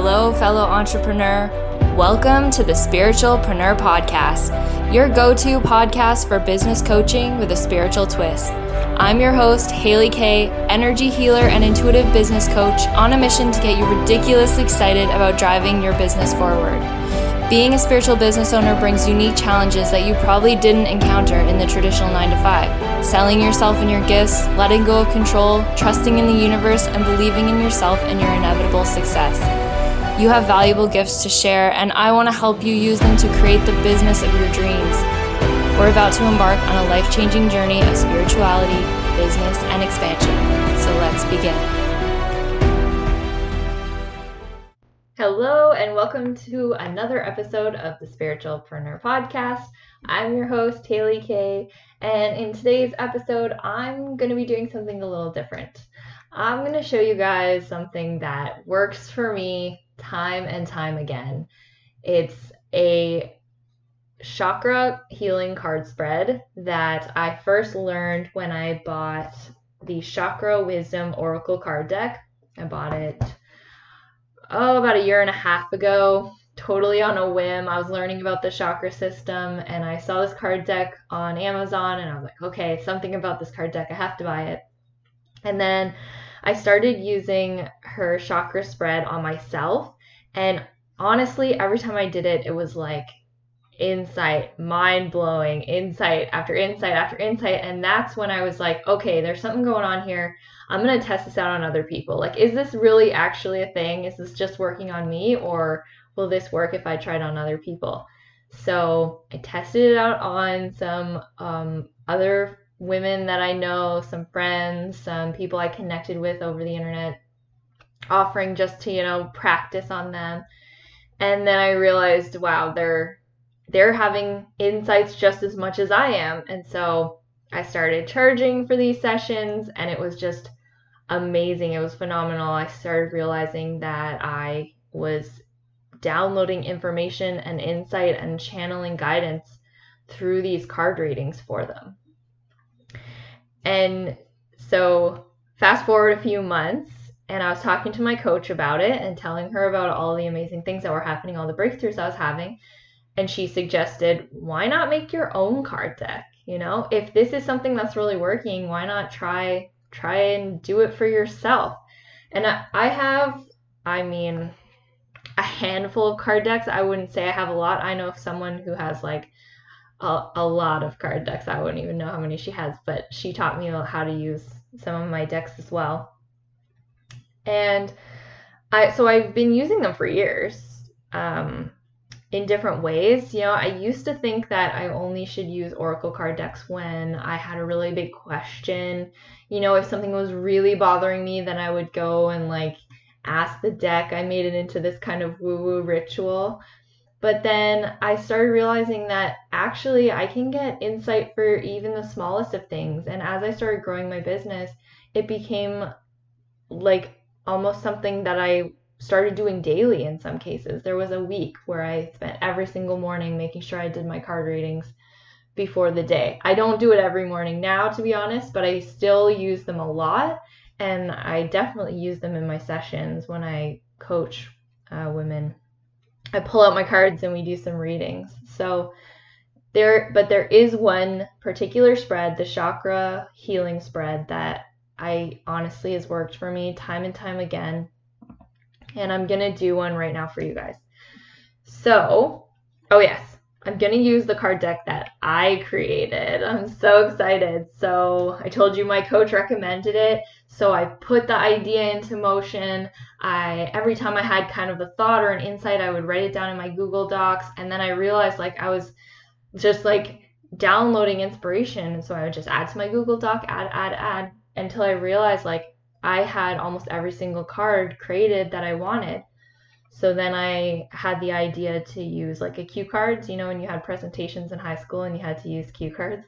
hello, fellow entrepreneur. Welcome to the Spiritualpreneur Podcast, your go to podcast for business coaching with a spiritual twist. I'm your host, Haley Kay, energy healer and intuitive business coach on a mission to get you ridiculously excited about driving your business forward. Being a spiritual business owner brings unique challenges that you probably didn't encounter in the traditional 9 to 5. Selling yourself and your gifts, letting go of control, trusting in the universe, and believing in yourself and your inevitable success. You have valuable gifts to share, and I want to help you use them to create the business of your dreams. We're about to embark on a life changing journey of spirituality, business, and expansion. So let's begin. Hello, and welcome to another episode of the Spiritualpreneur Podcast. I'm your host, Haley Kay, and in today's episode, I'm going to be doing something a little different. I'm going to show you guys something that works for me time and time again. It's a chakra healing card spread that I first learned when I bought the Chakra Wisdom Oracle card deck. I bought it oh, about a year and a half ago, totally on a whim. I was learning about the chakra system and I saw this card deck on Amazon and I was like, okay, something about this card deck. I have to buy it. And then I started using her chakra spread on myself. And honestly, every time I did it, it was like insight, mind blowing, insight after insight after insight. And that's when I was like, okay, there's something going on here. I'm going to test this out on other people. Like, is this really actually a thing? Is this just working on me? Or will this work if I try it on other people? So I tested it out on some um, other women that I know, some friends, some people I connected with over the internet, offering just to, you know, practice on them. And then I realized, wow, they're they're having insights just as much as I am. And so I started charging for these sessions and it was just amazing. It was phenomenal. I started realizing that I was downloading information and insight and channeling guidance through these card readings for them. And so, fast forward a few months, and I was talking to my coach about it and telling her about all the amazing things that were happening, all the breakthroughs I was having. And she suggested, why not make your own card deck? You know, if this is something that's really working, why not try try and do it for yourself. And I, I have, I mean, a handful of card decks. I wouldn't say I have a lot. I know of someone who has like a, a lot of card decks. I wouldn't even know how many she has, but she taught me how to use some of my decks as well. And I so I've been using them for years. Um, in different ways. You know, I used to think that I only should use Oracle card decks when I had a really big question. You know, if something was really bothering me, then I would go and like ask the deck. I made it into this kind of woo woo ritual. But then I started realizing that actually I can get insight for even the smallest of things. And as I started growing my business, it became like almost something that I started doing daily in some cases. There was a week where I spent every single morning making sure I did my card readings before the day. I don't do it every morning now, to be honest, but I still use them a lot. And I definitely use them in my sessions when I coach uh, women. I pull out my cards and we do some readings. So there, but there is one particular spread, the chakra healing spread, that I honestly has worked for me time and time again and I'm going to do one right now for you guys. So, oh yes, I'm going to use the card deck that I created. I'm so excited. So, I told you my coach recommended it, so I put the idea into motion. I every time I had kind of a thought or an insight, I would write it down in my Google Docs, and then I realized like I was just like downloading inspiration, and so I would just add to my Google Doc, add add add until I realized like I had almost every single card created that I wanted. So then I had the idea to use like a cue cards, you know, when you had presentations in high school and you had to use cue cards.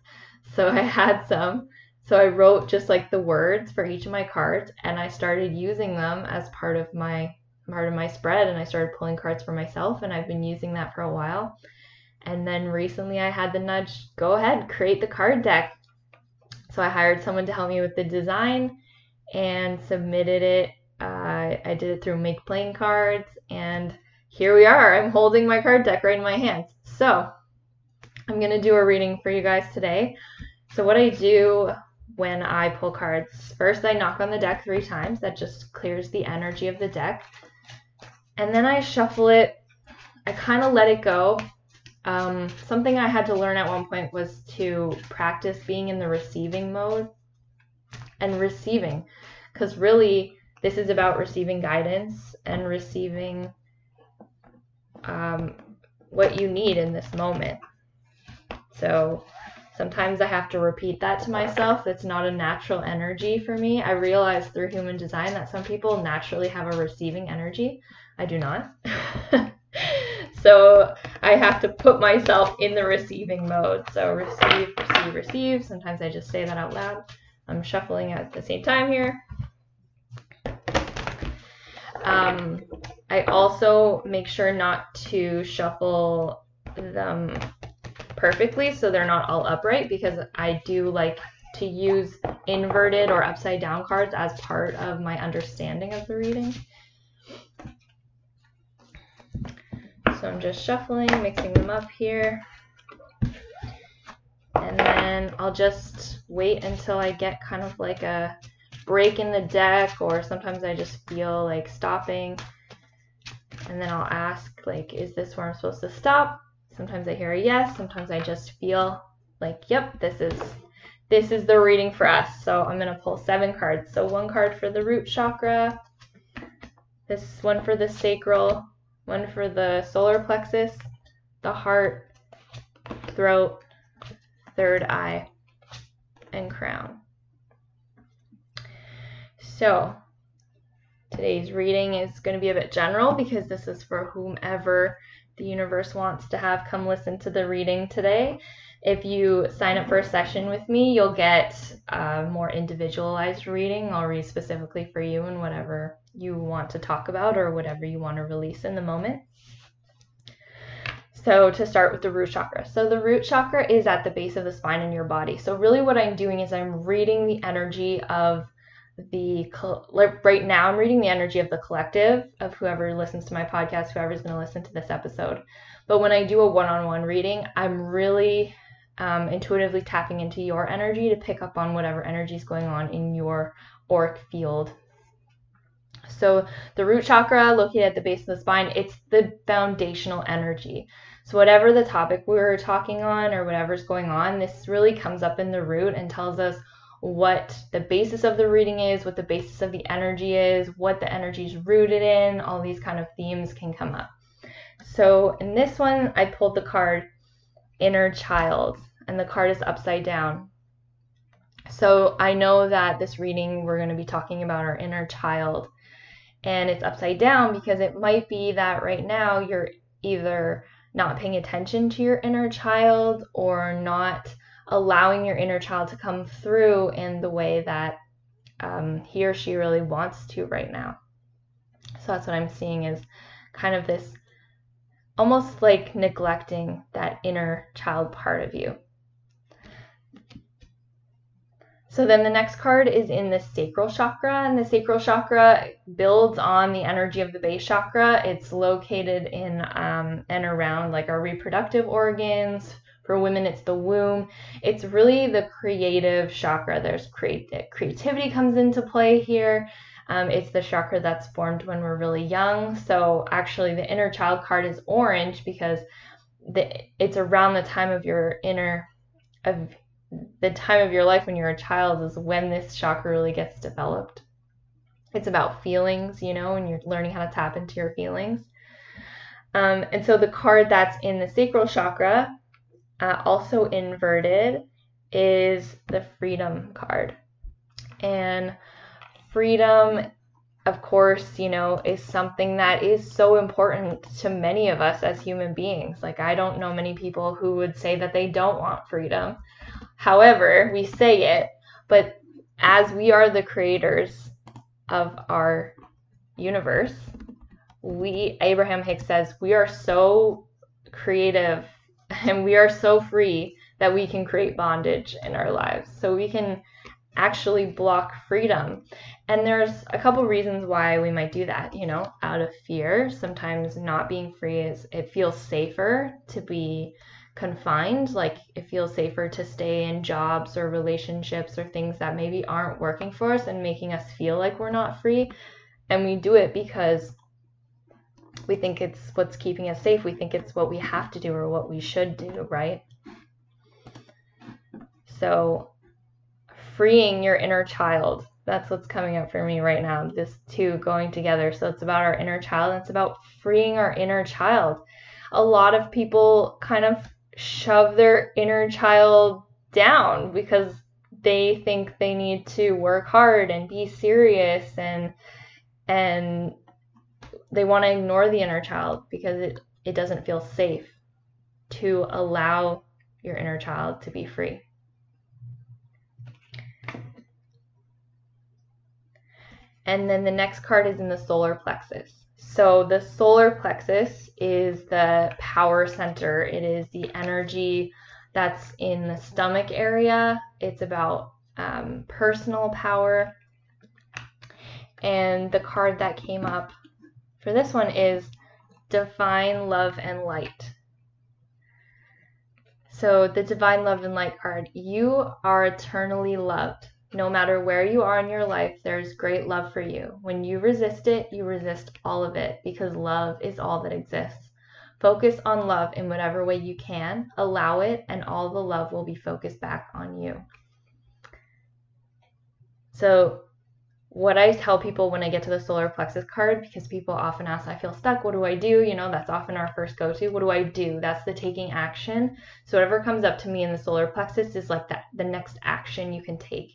So I had some. So I wrote just like the words for each of my cards and I started using them as part of my part of my spread and I started pulling cards for myself and I've been using that for a while. And then recently I had the nudge, go ahead, create the card deck. So I hired someone to help me with the design and submitted it I, did it through Make Playing Cards, and here we are. I'm holding my card deck right in my hands. So I'm going to do a reading for you guys today. So what I do when I pull cards, first I knock on the deck three times. That just clears the energy of the deck. And then I shuffle it. I kind of let it go. Um, something I had to learn at one point was to practice being in the receiving mode and receiving. Because really, this is about receiving guidance and receiving um, what you need in this moment. So sometimes I have to repeat that to myself. It's not a natural energy for me. I realized through human design that some people naturally have a receiving energy. I do not. so I have to put myself in the receiving mode. So receive, receive, receive. Sometimes I just say that out loud. I'm shuffling at the same time here. Um, I also make sure not to shuffle them perfectly so they're not all upright because I do like to use inverted or upside down cards as part of my understanding of the reading. So I'm just shuffling, mixing them up here. And then I'll just wait until I get kind of like a break in the deck or sometimes I just feel like stopping. And then I'll ask like is this where I'm supposed to stop? Sometimes I hear a yes sometimes I just feel like yep this is this is the reading for us. So I'm gonna pull seven cards. So one card for the root chakra this one for the sacral one for the solar plexus the heart throat third eye and crown so today's reading is going to be a bit general because this is for whomever the universe wants to have come listen to the reading today. If you sign up for a session with me, you'll get a more individualized reading. I'll read specifically for you and whatever you want to talk about or whatever you want to release in the moment. So, to start with the root chakra. So, the root chakra is at the base of the spine in your body. So, really, what I'm doing is I'm reading the energy of the right now i'm reading the energy of the collective of whoever listens to my podcast whoever's going to listen to this episode. But when i do a one-on-one reading i'm really um, intuitively tapping into your energy to pick up on whatever energy is going on in your auric field. So the root chakra located at the base of the spine it's the foundational energy. So whatever the topic we are talking on or whatever's going on this really comes up in the root and tells us what the basis of the reading is, what the basis of the energy is, what the energy is rooted in, all these kind of themes can come up. So in this one, I pulled the card Inner Child, and the card is upside down. So I know that this reading we're going to be talking about our inner child, and it's upside down because it might be that right now you're either not paying attention to your inner child or not allowing your inner child to come through in the way that um, he or she really wants to right now. So that's what I'm seeing is kind of this almost like neglecting that inner child part of you. So then the next card is in the sacral chakra, and the sacral chakra builds on the energy of the base chakra. It's located in um, and around like our reproductive organs, for women, it's the womb. It's really the creative chakra. There's create creativity comes into play here. Um, it's the chakra that's formed when we're really young. So actually, the inner child card is orange because the, it's around the time of your inner of the time of your life when you're a child is when this chakra really gets developed. It's about feelings, you know, and you're learning how to tap into your feelings. Um, and so the card that's in the sacral chakra uh, also inverted is the freedom card. And freedom, of course, you know, is something that is so important to many of us as human beings. Like, I don't know many people who would say that they don't want freedom. However, we say it, but as we are the creators of our universe, we, Abraham Hicks says, we are so creative and we are so free that we can create bondage in our lives. So we can actually block freedom. And there's a couple reasons why we might do that, you know, out of fear. Sometimes not being free is it feels safer to be confined, like it feels safer to stay in jobs or relationships or things that maybe aren't working for us and making us feel like we're not free. And we do it because we think it's what's keeping us safe. We think it's what we have to do or what we should do, right? So freeing your inner child. That's what's coming up for me right now. This two going together. So it's about our inner child. it's about freeing our inner child. A lot of people kind of shove their inner child down because they think they need to work hard and be serious and and they want to ignore the inner child because it, it doesn't feel safe to allow your inner child to be free. And then the next card is in the solar plexus. So the solar plexus is the power center. It is the energy that's in the stomach area. It's about um, personal power. And the card that came up for this one is Divine Love and Light. So the Divine Love and Light card, you are eternally loved. No matter where you are in your life, there's great love for you. When you resist it, you resist all of it because love is all that exists. Focus on love in whatever way you can. Allow it, and all the love will be focused back on you. So, what I tell people when I get to the solar plexus card, because people often ask, I feel stuck, what do I do? You know, that's often our first go to. What do I do? That's the taking action. So, whatever comes up to me in the solar plexus is like that the next action you can take.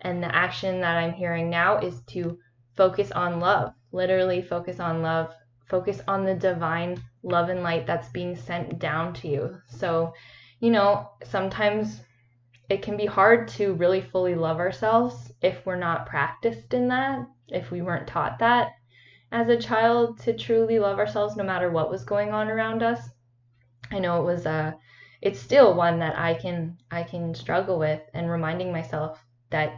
And the action that I'm hearing now is to focus on love, literally focus on love, focus on the divine love and light that's being sent down to you. So, you know, sometimes it can be hard to really fully love ourselves if we're not practiced in that, if we weren't taught that as a child to truly love ourselves no matter what was going on around us. I know it was a uh, it's still one that I can I can struggle with and reminding myself that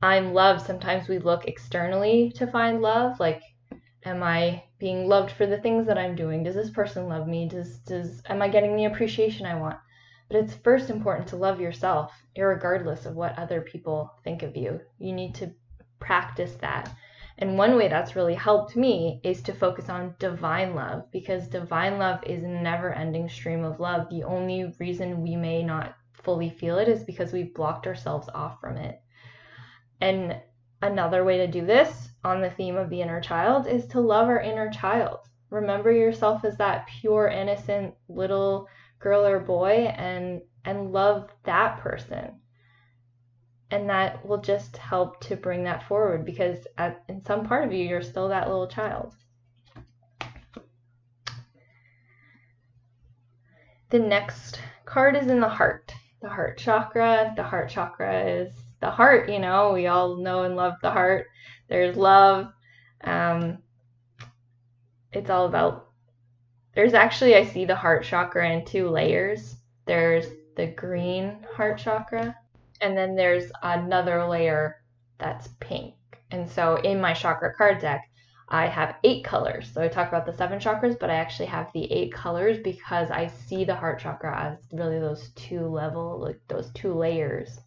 I'm loved, sometimes we look externally to find love. Like, am I being loved for the things that I'm doing? Does this person love me? Does does am I getting the appreciation I want? But it's first important to love yourself, regardless of what other people think of you. You need to practice that. And one way that's really helped me is to focus on divine love because divine love is a never ending stream of love. The only reason we may not fully feel it is because we've blocked ourselves off from it. And another way to do this on the theme of the inner child is to love our inner child. Remember yourself as that pure, innocent little girl or boy and and love that person. And that will just help to bring that forward because at, in some part of you, you're still that little child. The next card is in the heart, the heart chakra. The heart chakra is the heart, you know, we all know and love the heart. There's love. Um, it's all about. There's actually, I see the heart chakra in two layers. There's the green heart chakra, and then there's another layer that's pink. And so in my chakra card deck, I have eight colors. So I talk about the seven chakras, but I actually have the eight colors because I see the heart chakra as really those two level, like those two layers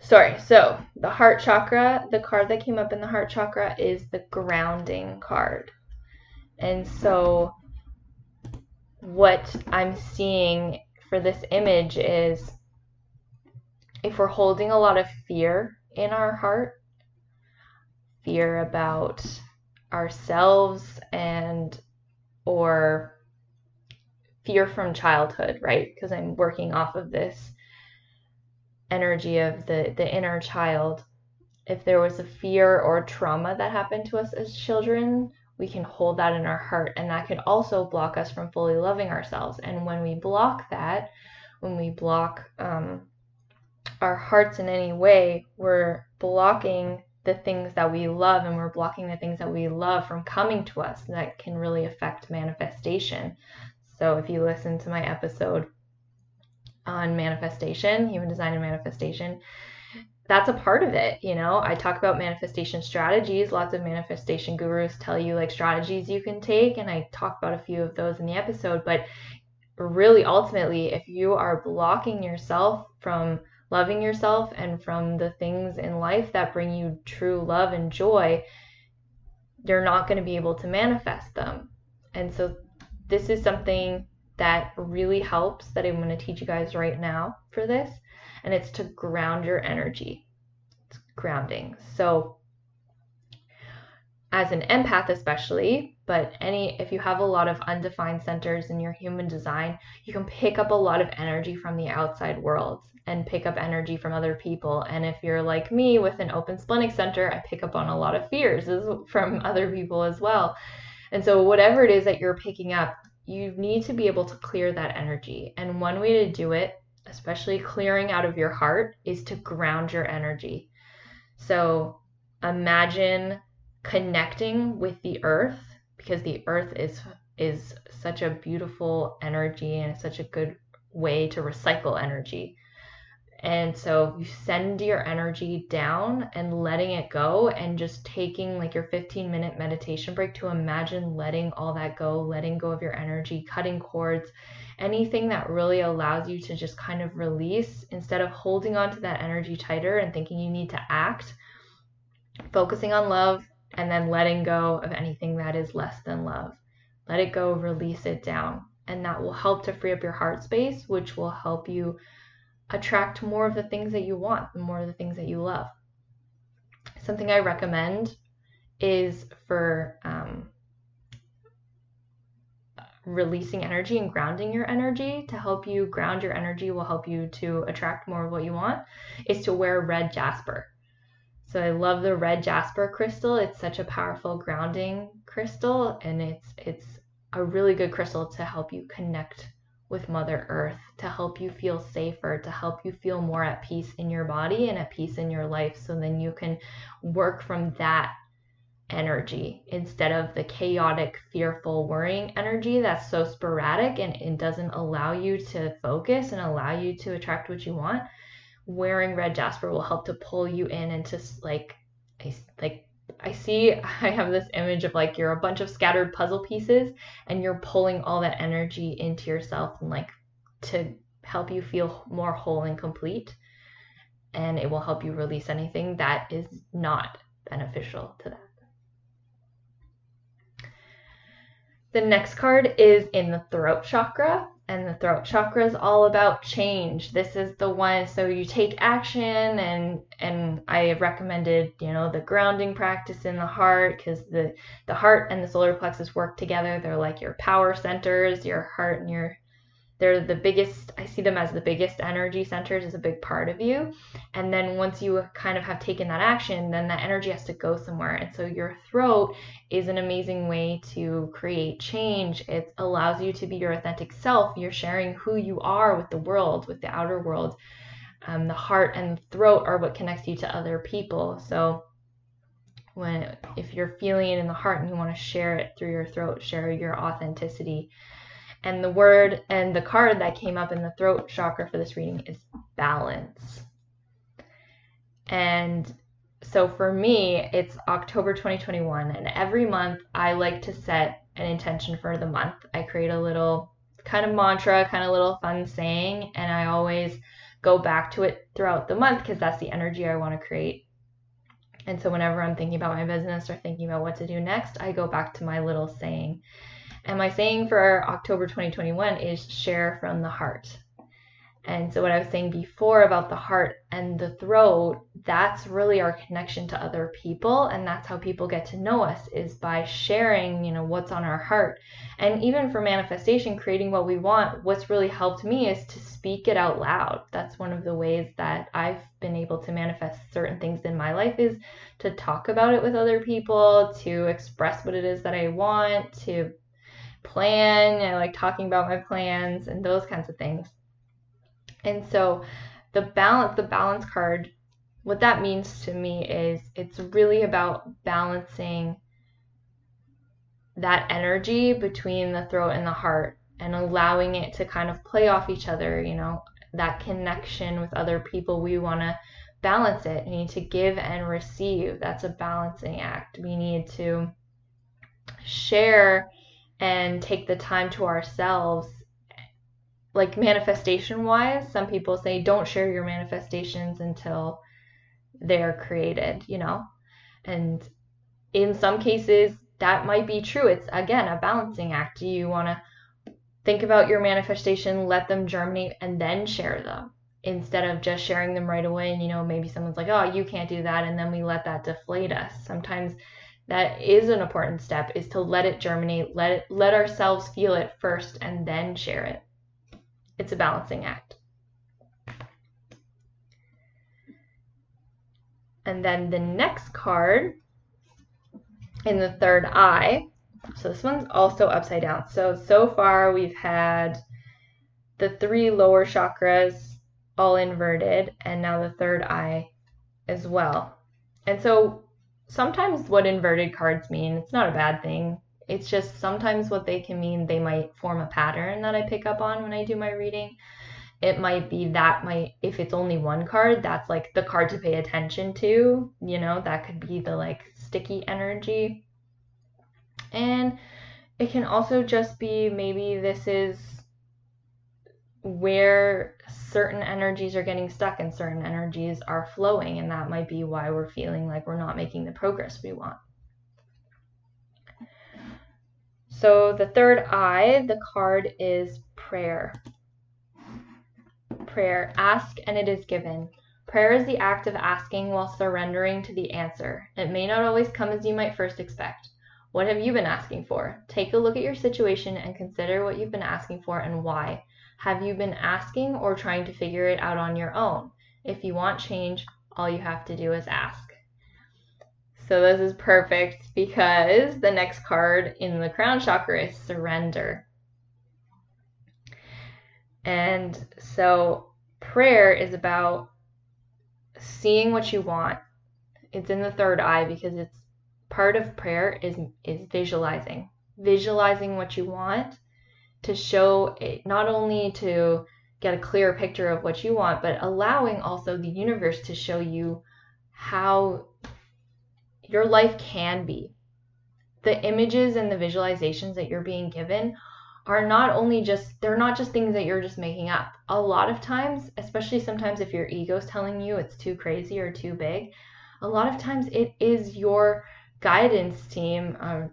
sorry, so the heart chakra, the card that came up in the heart chakra is the grounding card. And so what I'm seeing for this image is if we're holding a lot of fear in our heart, fear about ourselves and or fear from childhood, right? Because I'm working off of this energy of the, the inner child. If there was a fear or trauma that happened to us as children, we can hold that in our heart, and that can also block us from fully loving ourselves. And when we block that, when we block um, our hearts in any way, we're blocking the things that we love and we're blocking the things that we love from coming to us that can really affect manifestation. So if you listen to my episode on manifestation, human design and manifestation, that's a part of it. You know, I talk about manifestation strategies. Lots of manifestation gurus tell you like strategies you can take, and I talk about a few of those in the episode. But really, ultimately, if you are blocking yourself from loving yourself and from the things in life that bring you true love and joy, you're not going to be able to manifest them. And so, this is something that really helps that I'm going to teach you guys right now for this and it's to ground your energy. It's grounding. So, as an empath, especially, but any if you have a lot of undefined centers in your human design, you can pick up a lot of energy from the outside world and pick up energy from other people. And if you're like me with an open splenic center, I pick up on a lot of fears from other people as well. And so, whatever it is that you're picking up, you need to be able to clear that energy. And one way to do it especially clearing out of your heart, is to ground your energy. So imagine connecting with the earth because the earth is is such a beautiful energy and such a good way to recycle energy. And so you send your energy down and letting it go and just taking like your 15 minute meditation break to imagine letting all that go, letting go of your energy, cutting cords, anything that really allows you to just kind of release instead of holding on to that energy tighter and thinking you need to act, focusing on love and then letting go of anything that is less than love. Let it go, release it down. And that will help to free up your heart space, which will help you attract more of the things that you want, more of the things that you love. Something I recommend is for um, releasing energy and grounding your energy to help you ground your energy will help you to attract more of what you want is to wear red jasper. So I love the red jasper crystal. It's such a powerful grounding crystal and it's it's a really good crystal to help you connect with mother earth, to help you feel safer, to help you feel more at peace in your body and at peace in your life so then you can work from that energy instead of the chaotic, fearful, worrying energy that's so sporadic and it doesn't allow you to focus and allow you to attract what you want. Wearing red jasper will help to pull you in into like like I see I have this image of like you're a bunch of scattered puzzle pieces and you're pulling all that energy into yourself and like to help you feel more whole and complete and it will help you release anything that is not beneficial to that. The next card is in the throat chakra, and the throat chakra is all about change. This is the one so you take action and and I recommended, you know, the grounding practice in the heart cuz the the heart and the solar plexus work together. They're like your power centers, your heart and your they're the biggest i see them as the biggest energy centers is a big part of you. And then once you kind of have taken that action then that energy has to go somewhere. And so your throat is an amazing way to create change. It allows you to be your authentic self. You're sharing who you are with the world with the outer world. Um, the heart and throat are what connects you to other people. So when if you're feeling it in the heart and you want to share it through your throat share your authenticity and the word and the card that came up in the throat chakra for this reading is balance. And so for me, it's October 2021. And every month, I like to set an intention for the month. I create a little kind of mantra, kind of little fun saying, and I always go back to it throughout the month because that's the energy I want to create. And so whenever I'm thinking about my business or thinking about what to do next, I go back to my little saying. And my saying for October 2021 is share from the heart. And so, what I was saying before about the heart and the throat, that's really our connection to other people. And that's how people get to know us is by sharing, you know, what's on our heart. And even for manifestation, creating what we want, what's really helped me is to speak it out loud. That's one of the ways that I've been able to manifest certain things in my life is to talk about it with other people, to express what it is that I want, to plan. I like talking about my plans and those kinds of things. And so the balance the balance card what that means to me is it's really about balancing that energy between the throat and the heart and allowing it to kind of play off each other, you know. that connection with other people. We want to balance it. We need to give and receive. That's a balancing act. We need to share and take the time to ourselves like manifestation wise some people say don't share your manifestations until they're created you know? And in some cases that might be true. It's again a balancing act. Do you want to think about your manifestation let them germinate and then share them instead of just sharing them right away and you know maybe someone's like oh you can't do that and then we let that deflate us. Sometimes that is an important step is to let it germinate let it let ourselves feel it first and then share it. It's a balancing act. And then the next card in the third eye so this one's also upside down. So so far we've had the three lower chakras all inverted and now the third eye as well. And so sometimes what inverted cards mean, it's not a bad thing. It's just sometimes what they can mean, they might form a pattern that I pick up on when I do my reading. It might be that might if it's only one card, that's like the card to pay attention to, you know, that could be the like sticky energy. And it can also just be maybe this is where certain energies are getting stuck and certain energies are flowing, and that might be why we're feeling like we're not making the progress we want. So, the third eye, the card is prayer. Prayer. Ask and it is given. Prayer is the act of asking while surrendering to the answer. It may not always come as you might first expect. What have you been asking for? Take a look at your situation and consider what you've been asking for and why. Have you been asking or trying to figure it out on your own? If you want change, all you have to do is ask. So this is perfect because the next card in the crown chakra is surrender. And so prayer is about seeing what you want. It's in the third eye because it's part of prayer is is visualizing. Visualizing what you want to show it, not only to get a clear picture of what you want, but allowing also the universe to show you how your life can be. The images and the visualizations that you're being given are not only just they're not just things that you're just making up. A lot of times, especially sometimes if your ego's telling you it's too crazy or too big, a lot of times it is your guidance team, um,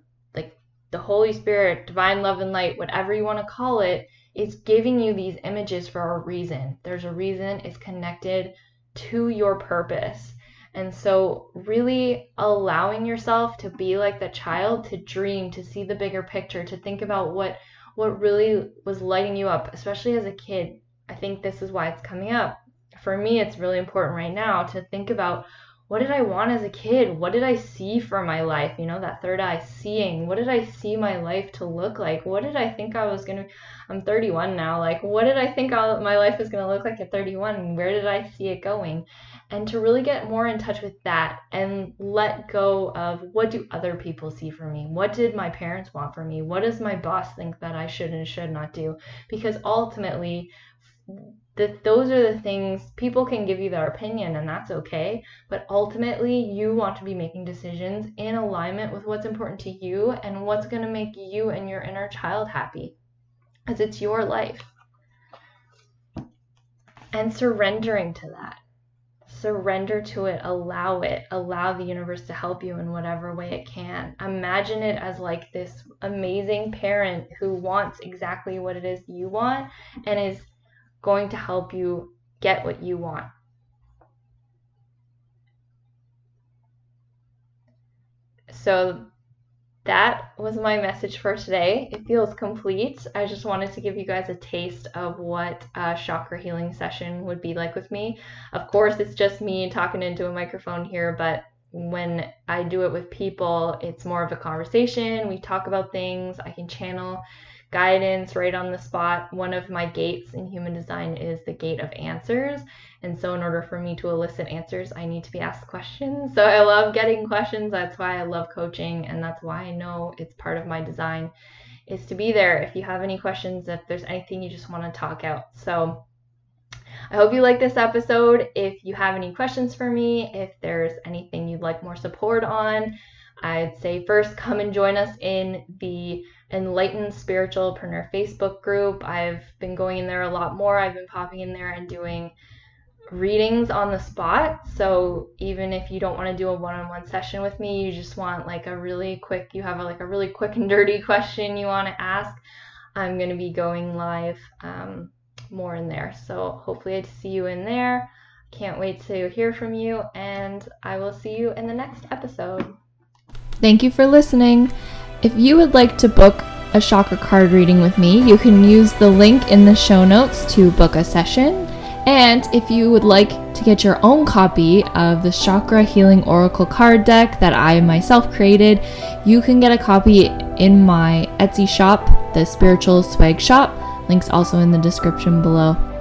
the Holy Spirit, divine love and light, whatever you want to call it, is giving you these images for a reason. There's a reason it's connected to your purpose. And so, really allowing yourself to be like the child, to dream, to see the bigger picture, to think about what what really was lighting you up, especially as a kid. I think this is why it's coming up. For me, it's really important right now to think about what did I want as a kid? What did I see for my life? You know, that third eye seeing. What did I see my life to look like? What did I think I was going to I'm 31 now. Like, what did I think I, my life was going to look like at 31? Where did I see it going? And to really get more in touch with that and let go of what do other people see for me? What did my parents want for me? What does my boss think that I should and should not do? Because ultimately, that those are the things people can give you their opinion and that's okay but ultimately you want to be making decisions in alignment with what's important to you and what's going to make you and your inner child happy as it's your life. And surrendering to that. Surrender to it allow it allow the universe to help you in whatever way it can. Imagine it as like this amazing parent who wants exactly what it is you want and is going to help you get what you want. So that was my message for today. It feels complete. I just wanted to give you guys a taste of what a chakra healing session would be like with me. Of course, it's just me talking into a microphone here, but when I do it with people, it's more of a conversation. We talk about things. I can channel guidance right on the spot. One of my gates in human design is the gate of answers. And so, in order for me to elicit answers, I need to be asked questions. So, I love getting questions. That's why I love coaching. And that's why I know it's part of my design is to be there if you have any questions, if there's anything you just want to talk out. So, I hope you like this episode. If you have any questions for me, if there's anything you'd like more support on, I'd say first come and join us in the Enlightened Spiritualpreneur Facebook group. I've been going in there a lot more. I've been popping in there and doing readings on the spot. So even if you don't want to do a one-on-one session with me, you just want like a really quick, you have a, like a really quick and dirty question you want to ask, I'm going to be going live um, more in there. So hopefully I see you in there. Can't wait to hear from you, and I will see you in the next episode. Thank you for listening. If you would like to book a chakra card reading with me, you can use the link in the show notes to book a session. And if you would like to get your own copy of the Chakra Healing Oracle card deck that I myself created, you can get a copy in my Etsy shop, the Spiritual Swag Shop. Links also in the description below.